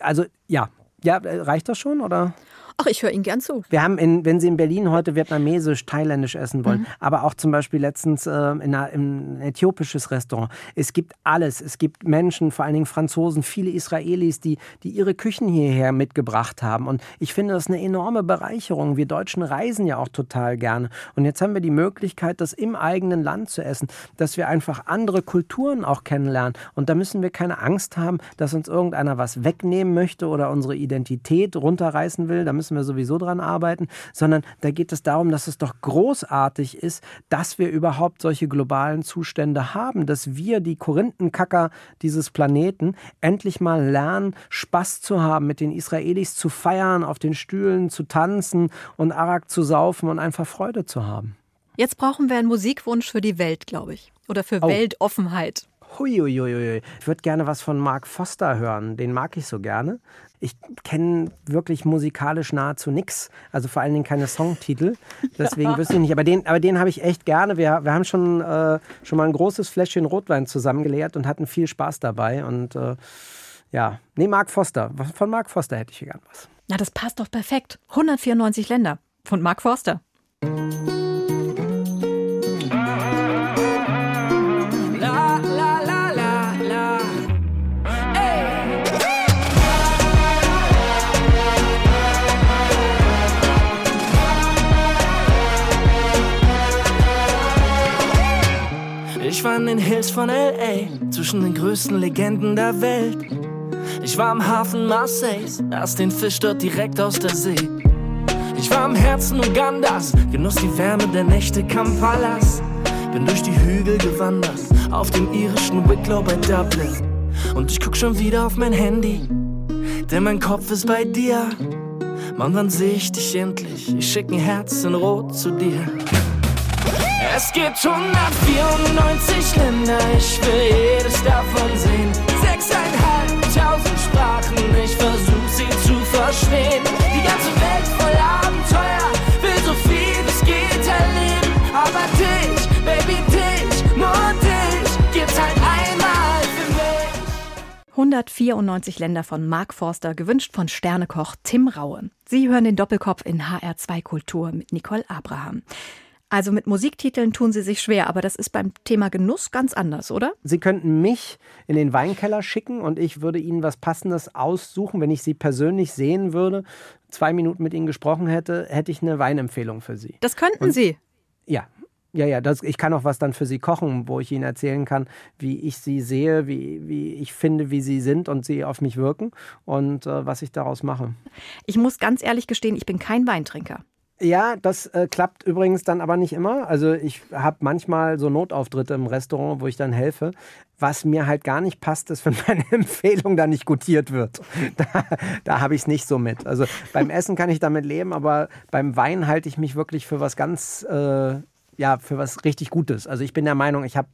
Also ja, ja, reicht das schon oder? Ach, ich höre Ihnen gern zu. Wir haben, in, wenn Sie in Berlin heute vietnamesisch, thailändisch essen wollen, mhm. aber auch zum Beispiel letztens äh, in, einer, in ein äthiopisches Restaurant. Es gibt alles. Es gibt Menschen, vor allen Dingen Franzosen, viele Israelis, die, die ihre Küchen hierher mitgebracht haben. Und ich finde das eine enorme Bereicherung. Wir Deutschen reisen ja auch total gerne. Und jetzt haben wir die Möglichkeit, das im eigenen Land zu essen, dass wir einfach andere Kulturen auch kennenlernen. Und da müssen wir keine Angst haben, dass uns irgendeiner was wegnehmen möchte oder unsere Identität runterreißen will. Da müssen müssen wir sowieso dran arbeiten, sondern da geht es darum, dass es doch großartig ist, dass wir überhaupt solche globalen Zustände haben, dass wir, die Korinthenkacker dieses Planeten, endlich mal lernen, Spaß zu haben, mit den Israelis zu feiern, auf den Stühlen zu tanzen und Arak zu saufen und einfach Freude zu haben. Jetzt brauchen wir einen Musikwunsch für die Welt, glaube ich. Oder für oh. Weltoffenheit. Huiuiui. Ich würde gerne was von Mark Foster hören. Den mag ich so gerne. Ich kenne wirklich musikalisch nahezu nichts. Also vor allen Dingen keine Songtitel. Deswegen ja. wüsste ich nicht. Aber den, aber den habe ich echt gerne. Wir, wir haben schon, äh, schon mal ein großes Fläschchen Rotwein zusammengeleert und hatten viel Spaß dabei. Und äh, ja, nee, Mark Foster. Von Mark Foster hätte ich hier gern was. Na, das passt doch perfekt. 194 Länder von Mark Forster. War in den Hills von LA, zwischen den größten Legenden der Welt. Ich war am Hafen Marseilles, aß den Fisch dort direkt aus der See. Ich war am Herzen Ugandas, genoss die Wärme der Nächte Kampalas. Bin durch die Hügel gewandert, auf dem irischen Wicklow bei Dublin. Und ich guck schon wieder auf mein Handy, denn mein Kopf ist bei dir. Mann, wann seh ich dich endlich? Ich schick ein Herz in Rot zu dir. Es gibt 194 Länder, ich will jedes davon sehen. Sechseinhalbtausend Sprachen, ich versuch sie zu verstehen. Die ganze Welt voll Abenteuer, will so viel es geht erleben. Aber dich, Baby, dich, nur dich, gibt's halt einmal für mich. 194 Länder von Mark Forster, gewünscht von Sternekoch Tim Raue. Sie hören den Doppelkopf in HR2 Kultur mit Nicole Abraham. Also mit Musiktiteln tun Sie sich schwer, aber das ist beim Thema Genuss ganz anders, oder? Sie könnten mich in den Weinkeller schicken und ich würde Ihnen was Passendes aussuchen. Wenn ich Sie persönlich sehen würde, zwei Minuten mit Ihnen gesprochen hätte, hätte ich eine Weinempfehlung für Sie. Das könnten Und- Sie. Ja. Ja, ja, das, ich kann auch was dann für Sie kochen, wo ich Ihnen erzählen kann, wie ich Sie sehe, wie, wie ich finde, wie Sie sind und Sie auf mich wirken und äh, was ich daraus mache. Ich muss ganz ehrlich gestehen, ich bin kein Weintrinker. Ja, das äh, klappt übrigens dann aber nicht immer. Also ich habe manchmal so Notauftritte im Restaurant, wo ich dann helfe. Was mir halt gar nicht passt, ist, wenn meine Empfehlung da nicht gutiert wird. Da, da habe ich es nicht so mit. Also beim Essen kann ich damit leben, aber beim Wein halte ich mich wirklich für was ganz, äh, ja, für was richtig Gutes. Also ich bin der Meinung, ich habe,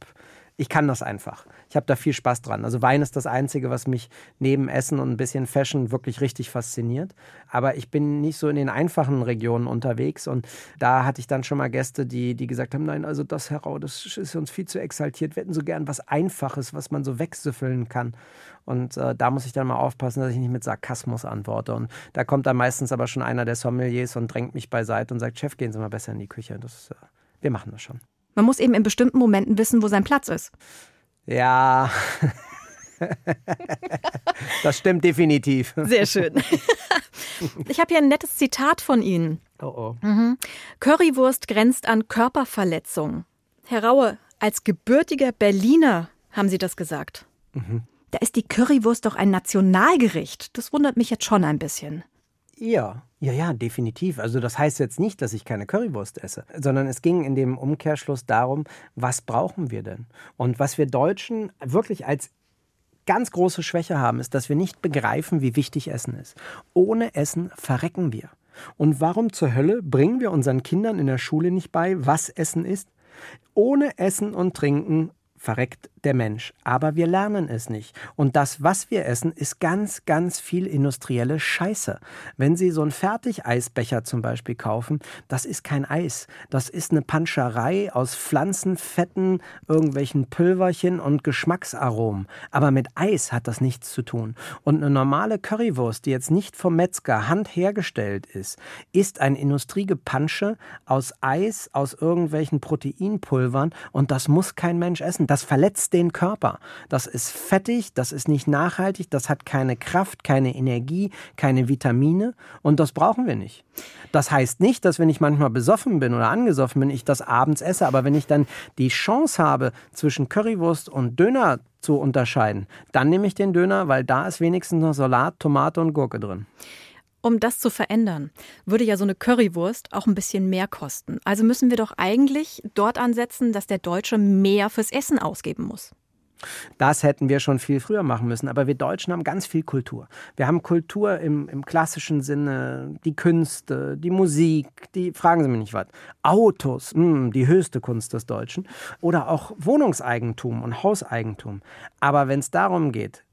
ich kann das einfach. Ich habe da viel Spaß dran. Also Wein ist das Einzige, was mich neben Essen und ein bisschen Fashion wirklich richtig fasziniert. Aber ich bin nicht so in den einfachen Regionen unterwegs und da hatte ich dann schon mal Gäste, die, die gesagt haben, nein, also das heraus, das ist uns viel zu exaltiert. Wir hätten so gern was Einfaches, was man so wegsüffeln kann. Und äh, da muss ich dann mal aufpassen, dass ich nicht mit Sarkasmus antworte. Und da kommt dann meistens aber schon einer der Sommeliers und drängt mich beiseite und sagt, Chef, gehen Sie mal besser in die Küche. Das, äh, wir machen das schon. Man muss eben in bestimmten Momenten wissen, wo sein Platz ist. Ja. das stimmt definitiv. Sehr schön. Ich habe hier ein nettes Zitat von Ihnen. Oh oh. Currywurst grenzt an Körperverletzung. Herr Raue, als gebürtiger Berliner haben Sie das gesagt. Da ist die Currywurst doch ein Nationalgericht. Das wundert mich jetzt schon ein bisschen. Ja, ja, ja, definitiv. Also das heißt jetzt nicht, dass ich keine Currywurst esse, sondern es ging in dem Umkehrschluss darum, was brauchen wir denn? Und was wir Deutschen wirklich als ganz große Schwäche haben, ist, dass wir nicht begreifen, wie wichtig Essen ist. Ohne Essen verrecken wir. Und warum zur Hölle bringen wir unseren Kindern in der Schule nicht bei, was Essen ist? Ohne Essen und Trinken verreckt der Mensch. Aber wir lernen es nicht. Und das, was wir essen, ist ganz, ganz viel industrielle Scheiße. Wenn Sie so einen Fertigeisbecher zum Beispiel kaufen, das ist kein Eis. Das ist eine Panscherei aus Pflanzenfetten, irgendwelchen Pülverchen und Geschmacksaromen. Aber mit Eis hat das nichts zu tun. Und eine normale Currywurst, die jetzt nicht vom Metzger handhergestellt ist, ist ein Industriegepansche aus Eis, aus irgendwelchen Proteinpulvern und das muss kein Mensch essen. Das verletzt den Körper. Das ist fettig, das ist nicht nachhaltig, das hat keine Kraft, keine Energie, keine Vitamine und das brauchen wir nicht. Das heißt nicht, dass wenn ich manchmal besoffen bin oder angesoffen bin, ich das abends esse, aber wenn ich dann die Chance habe, zwischen Currywurst und Döner zu unterscheiden, dann nehme ich den Döner, weil da ist wenigstens noch Salat, Tomate und Gurke drin. Um das zu verändern, würde ja so eine Currywurst auch ein bisschen mehr kosten. Also müssen wir doch eigentlich dort ansetzen, dass der Deutsche mehr fürs Essen ausgeben muss. Das hätten wir schon viel früher machen müssen. Aber wir Deutschen haben ganz viel Kultur. Wir haben Kultur im, im klassischen Sinne, die Künste, die Musik, die, fragen Sie mich nicht was, Autos, mh, die höchste Kunst des Deutschen. Oder auch Wohnungseigentum und Hauseigentum. Aber wenn es darum geht,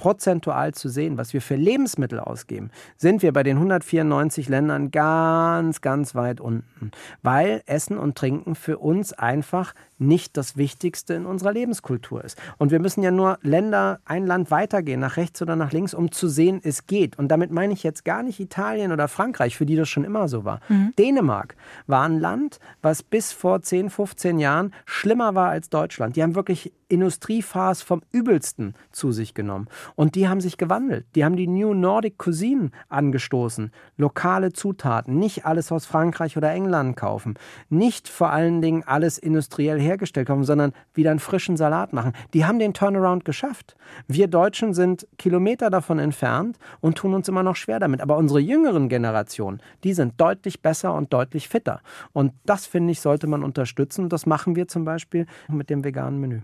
prozentual zu sehen, was wir für Lebensmittel ausgeben, sind wir bei den 194 Ländern ganz, ganz weit unten. Weil Essen und Trinken für uns einfach nicht das Wichtigste in unserer Lebenskultur ist. Und wir müssen ja nur Länder, ein Land weitergehen, nach rechts oder nach links, um zu sehen, es geht. Und damit meine ich jetzt gar nicht Italien oder Frankreich, für die das schon immer so war. Dänemark war ein Land, was bis vor 10, 15 Jahren schlimmer war als Deutschland. Die haben wirklich Industriefahrs vom übelsten zu sich genommen. Und die haben sich gewandelt. Die haben die New Nordic Cuisine angestoßen. Lokale Zutaten, nicht alles aus Frankreich oder England kaufen. Nicht vor allen Dingen alles industriell hergestellt kaufen, sondern wieder einen frischen Salat machen. Die haben den Turnaround geschafft. Wir Deutschen sind Kilometer davon entfernt und tun uns immer noch schwer damit. Aber unsere jüngeren Generationen, die sind deutlich besser und deutlich fitter. Und das, finde ich, sollte man unterstützen. Und das machen wir zum Beispiel mit dem veganen Menü.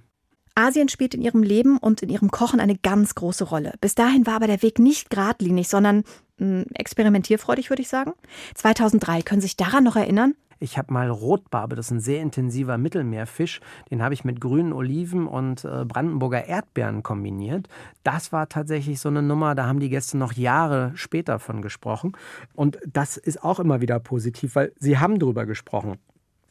Asien spielt in ihrem Leben und in ihrem Kochen eine ganz große Rolle. Bis dahin war aber der Weg nicht geradlinig, sondern hm, experimentierfreudig, würde ich sagen. 2003, können Sie sich daran noch erinnern? Ich habe mal Rotbarbe, das ist ein sehr intensiver Mittelmeerfisch, den habe ich mit grünen Oliven und äh, Brandenburger Erdbeeren kombiniert. Das war tatsächlich so eine Nummer, da haben die Gäste noch Jahre später von gesprochen. Und das ist auch immer wieder positiv, weil sie haben drüber gesprochen.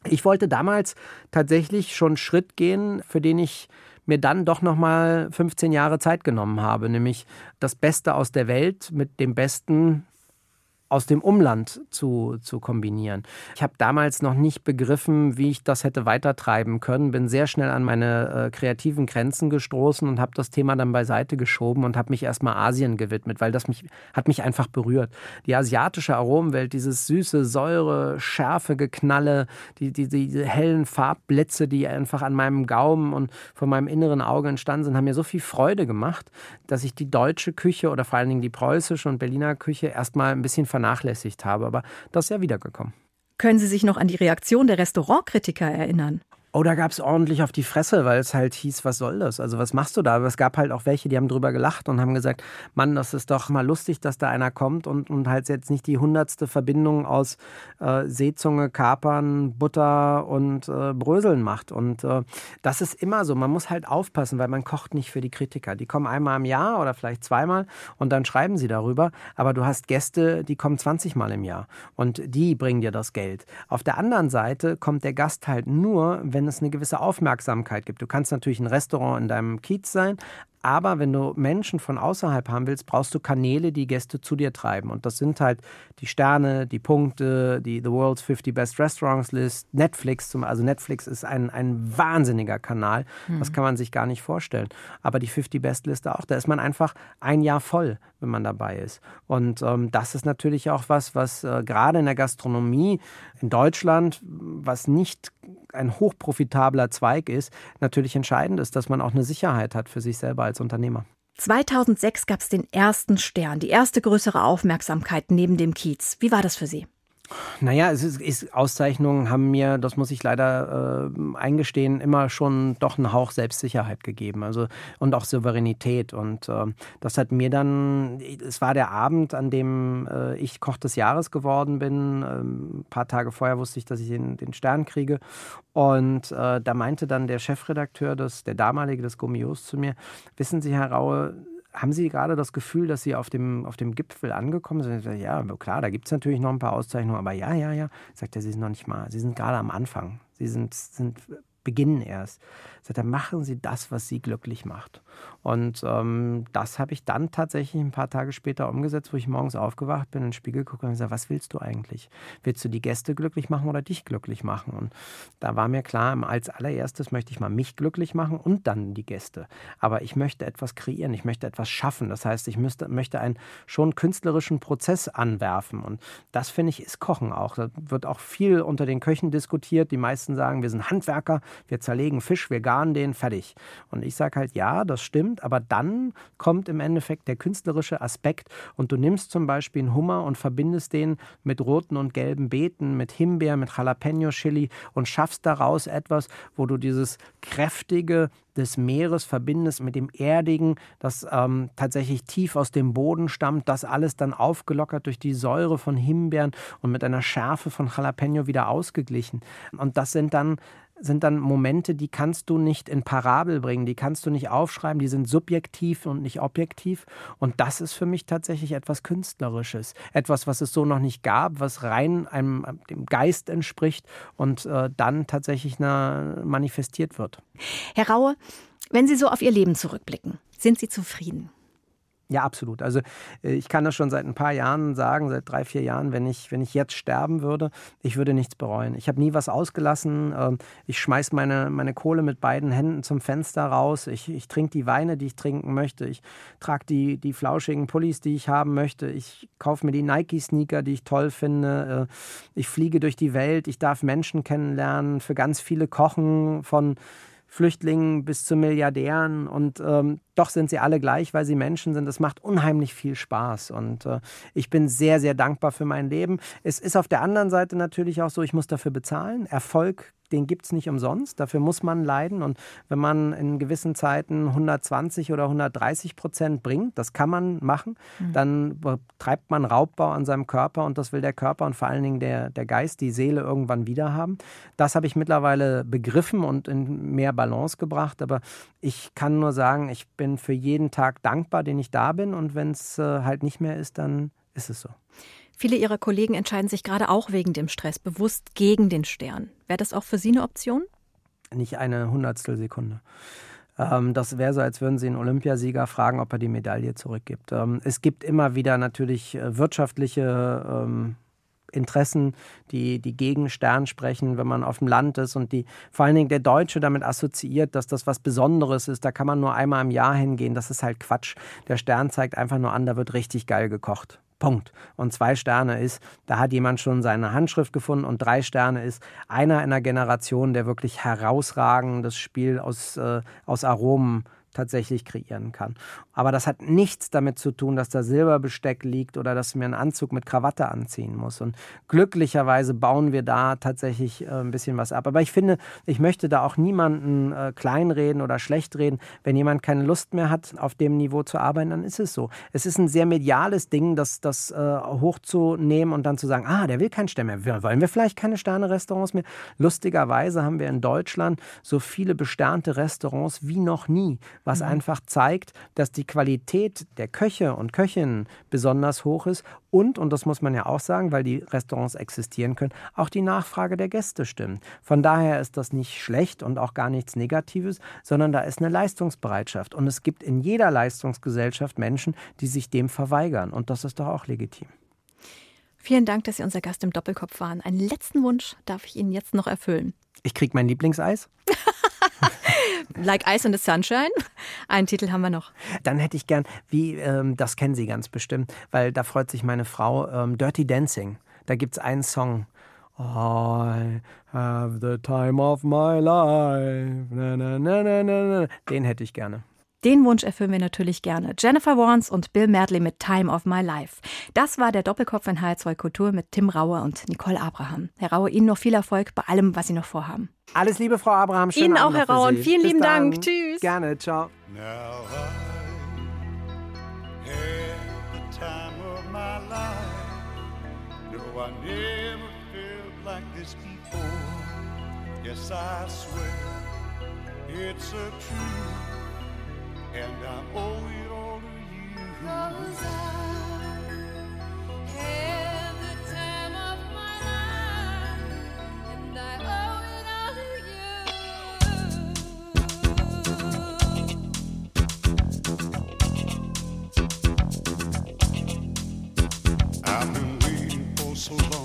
Ich wollte damals tatsächlich schon einen Schritt gehen, für den ich mir dann doch noch mal 15 Jahre Zeit genommen habe, nämlich das Beste aus der Welt mit dem Besten aus dem Umland zu, zu kombinieren. Ich habe damals noch nicht begriffen, wie ich das hätte weitertreiben können, bin sehr schnell an meine äh, kreativen Grenzen gestoßen und habe das Thema dann beiseite geschoben und habe mich erstmal Asien gewidmet, weil das mich hat mich einfach berührt. Die asiatische Aromenwelt, dieses süße, Säure, Schärfe, Geknalle, die, die, diese hellen Farbblitze, die einfach an meinem Gaumen und vor meinem inneren Auge entstanden sind, haben mir so viel Freude gemacht, dass ich die deutsche Küche oder vor allen Dingen die preußische und Berliner Küche erstmal ein bisschen vernachlässigt habe. Aber das ist ja wiedergekommen. Können Sie sich noch an die Reaktion der Restaurantkritiker erinnern? Oh, da gab es ordentlich auf die Fresse, weil es halt hieß, was soll das? Also was machst du da? Aber es gab halt auch welche, die haben drüber gelacht und haben gesagt, Mann, das ist doch mal lustig, dass da einer kommt und, und halt jetzt nicht die hundertste Verbindung aus äh, Seezunge, Kapern, Butter und äh, Bröseln macht. Und äh, das ist immer so. Man muss halt aufpassen, weil man kocht nicht für die Kritiker. Die kommen einmal im Jahr oder vielleicht zweimal und dann schreiben sie darüber. Aber du hast Gäste, die kommen 20 Mal im Jahr und die bringen dir das Geld. Auf der anderen Seite kommt der Gast halt nur, wenn wenn es eine gewisse Aufmerksamkeit gibt. Du kannst natürlich ein Restaurant in deinem Kiez sein, aber wenn du Menschen von außerhalb haben willst, brauchst du Kanäle, die Gäste zu dir treiben. Und das sind halt die Sterne, die Punkte, die The World's 50 Best Restaurants List, Netflix. Zum, also Netflix ist ein, ein wahnsinniger Kanal. Mhm. Das kann man sich gar nicht vorstellen. Aber die 50 Best Liste auch, da ist man einfach ein Jahr voll, wenn man dabei ist. Und ähm, das ist natürlich auch was, was äh, gerade in der Gastronomie in Deutschland, was nicht ein hochprofitabler Zweig ist, natürlich entscheidend ist, dass man auch eine Sicherheit hat für sich selber als Unternehmer. 2006 gab es den ersten Stern, die erste größere Aufmerksamkeit neben dem Kiez. Wie war das für Sie? Naja, es ist, ist, Auszeichnungen haben mir, das muss ich leider äh, eingestehen, immer schon doch einen Hauch Selbstsicherheit gegeben. Also und auch Souveränität. Und äh, das hat mir dann, es war der Abend, an dem äh, ich Koch des Jahres geworden bin. Ähm, ein paar Tage vorher wusste ich, dass ich den, den Stern kriege. Und äh, da meinte dann der Chefredakteur, des, der damalige des Gommios zu mir, wissen Sie, Herr Raue, haben Sie gerade das Gefühl, dass Sie auf dem, auf dem Gipfel angekommen sind? Ja, klar, da gibt es natürlich noch ein paar Auszeichnungen, aber ja, ja, ja. Sagt er, Sie sind noch nicht mal, Sie sind gerade am Anfang. Sie sind, sind beginnen erst. Sagt er, machen Sie das, was Sie glücklich macht. Und ähm, das habe ich dann tatsächlich ein paar Tage später umgesetzt, wo ich morgens aufgewacht bin, in den Spiegel gucke und gesagt, was willst du eigentlich? Willst du die Gäste glücklich machen oder dich glücklich machen? Und da war mir klar, als allererstes möchte ich mal mich glücklich machen und dann die Gäste. Aber ich möchte etwas kreieren, ich möchte etwas schaffen. Das heißt, ich müsste, möchte einen schon künstlerischen Prozess anwerfen. Und das finde ich ist Kochen auch. Da wird auch viel unter den Köchen diskutiert. Die meisten sagen, wir sind Handwerker, wir zerlegen Fisch, wir garen den, fertig. Und ich sage halt, ja, das stimmt, aber dann kommt im Endeffekt der künstlerische Aspekt und du nimmst zum Beispiel einen Hummer und verbindest den mit roten und gelben Beeten, mit Himbeer, mit Jalapeno-Chili und schaffst daraus etwas, wo du dieses kräftige, des Meeres verbindest mit dem Erdigen, das ähm, tatsächlich tief aus dem Boden stammt, das alles dann aufgelockert durch die Säure von Himbeeren und mit einer Schärfe von Jalapeno wieder ausgeglichen. Und das sind dann sind dann Momente, die kannst du nicht in Parabel bringen, die kannst du nicht aufschreiben, die sind subjektiv und nicht objektiv. Und das ist für mich tatsächlich etwas Künstlerisches, etwas, was es so noch nicht gab, was rein einem, dem Geist entspricht und äh, dann tatsächlich na, manifestiert wird. Herr Raue, wenn Sie so auf Ihr Leben zurückblicken, sind Sie zufrieden? Ja, absolut. Also äh, ich kann das schon seit ein paar Jahren sagen, seit drei, vier Jahren, wenn ich, wenn ich jetzt sterben würde, ich würde nichts bereuen. Ich habe nie was ausgelassen. Ähm, ich schmeiß meine, meine Kohle mit beiden Händen zum Fenster raus. Ich, ich trinke die Weine, die ich trinken möchte. Ich trage die, die flauschigen Pullis, die ich haben möchte. Ich kaufe mir die Nike-Sneaker, die ich toll finde. Äh, ich fliege durch die Welt. Ich darf Menschen kennenlernen, für ganz viele kochen, von Flüchtlingen bis zu Milliardären. Und ähm, doch sind sie alle gleich, weil sie Menschen sind. Es macht unheimlich viel Spaß und äh, ich bin sehr, sehr dankbar für mein Leben. Es ist auf der anderen Seite natürlich auch so, ich muss dafür bezahlen. Erfolg den gibt es nicht umsonst. Dafür muss man leiden. Und wenn man in gewissen Zeiten 120 oder 130 Prozent bringt, das kann man machen, mhm. dann treibt man Raubbau an seinem Körper und das will der Körper und vor allen Dingen der, der Geist, die Seele irgendwann wieder haben. Das habe ich mittlerweile begriffen und in mehr Balance gebracht. Aber ich kann nur sagen, ich bin für jeden Tag dankbar, den ich da bin. Und wenn es äh, halt nicht mehr ist, dann ist es so. Viele Ihrer Kollegen entscheiden sich gerade auch wegen dem Stress bewusst gegen den Stern. Wäre das auch für Sie eine Option? Nicht eine Hundertstel Sekunde. Ähm, das wäre so, als würden Sie einen Olympiasieger fragen, ob er die Medaille zurückgibt. Ähm, es gibt immer wieder natürlich äh, wirtschaftliche ähm, Interessen, die, die gegen Stern sprechen, wenn man auf dem Land ist und die vor allen Dingen der Deutsche damit assoziiert, dass das was Besonderes ist. Da kann man nur einmal im Jahr hingehen. Das ist halt Quatsch. Der Stern zeigt einfach nur an, da wird richtig geil gekocht. Punkt. Und zwei Sterne ist, da hat jemand schon seine Handschrift gefunden und drei Sterne ist einer in der Generation, der wirklich herausragendes Spiel aus, äh, aus Aromen tatsächlich kreieren kann. Aber das hat nichts damit zu tun, dass da Silberbesteck liegt oder dass ich mir einen Anzug mit Krawatte anziehen muss. Und glücklicherweise bauen wir da tatsächlich äh, ein bisschen was ab. Aber ich finde, ich möchte da auch niemanden äh, kleinreden oder schlecht reden. Wenn jemand keine Lust mehr hat, auf dem Niveau zu arbeiten, dann ist es so. Es ist ein sehr mediales Ding, das, das äh, hochzunehmen und dann zu sagen, ah, der will kein Stern mehr. Wollen wir vielleicht keine Sterne-Restaurants mehr? Lustigerweise haben wir in Deutschland so viele besternte Restaurants wie noch nie, was mhm. einfach zeigt, dass die Qualität der Köche und Köchinnen besonders hoch ist und, und das muss man ja auch sagen, weil die Restaurants existieren können, auch die Nachfrage der Gäste stimmt. Von daher ist das nicht schlecht und auch gar nichts Negatives, sondern da ist eine Leistungsbereitschaft. Und es gibt in jeder Leistungsgesellschaft Menschen, die sich dem verweigern. Und das ist doch auch legitim. Vielen Dank, dass Sie unser Gast im Doppelkopf waren. Einen letzten Wunsch darf ich Ihnen jetzt noch erfüllen. Ich kriege mein Lieblingseis. like Ice in the Sunshine. Einen Titel haben wir noch. Dann hätte ich gern, wie, ähm, das kennen Sie ganz bestimmt, weil da freut sich meine Frau, ähm, Dirty Dancing. Da gibt es einen Song. I have the time of my life. Na, na, na, Den hätte ich gerne. Den Wunsch erfüllen wir natürlich gerne. Jennifer Warnes und Bill Medley mit Time of My Life. Das war der Doppelkopf in HR2 Kultur mit Tim Rauer und Nicole Abraham. Herr Rauer, Ihnen noch viel Erfolg bei allem, was Sie noch vorhaben. Alles Liebe, Frau Abraham. Schönen Ihnen auch, Herr Rauer, und vielen Bis lieben dann. Dank. Tschüss. Gerne, ciao. Yes, I swear it's a truth. And I owe it all to you. Cause I had the time of my life, and I owe it all to you. I've been waiting for so long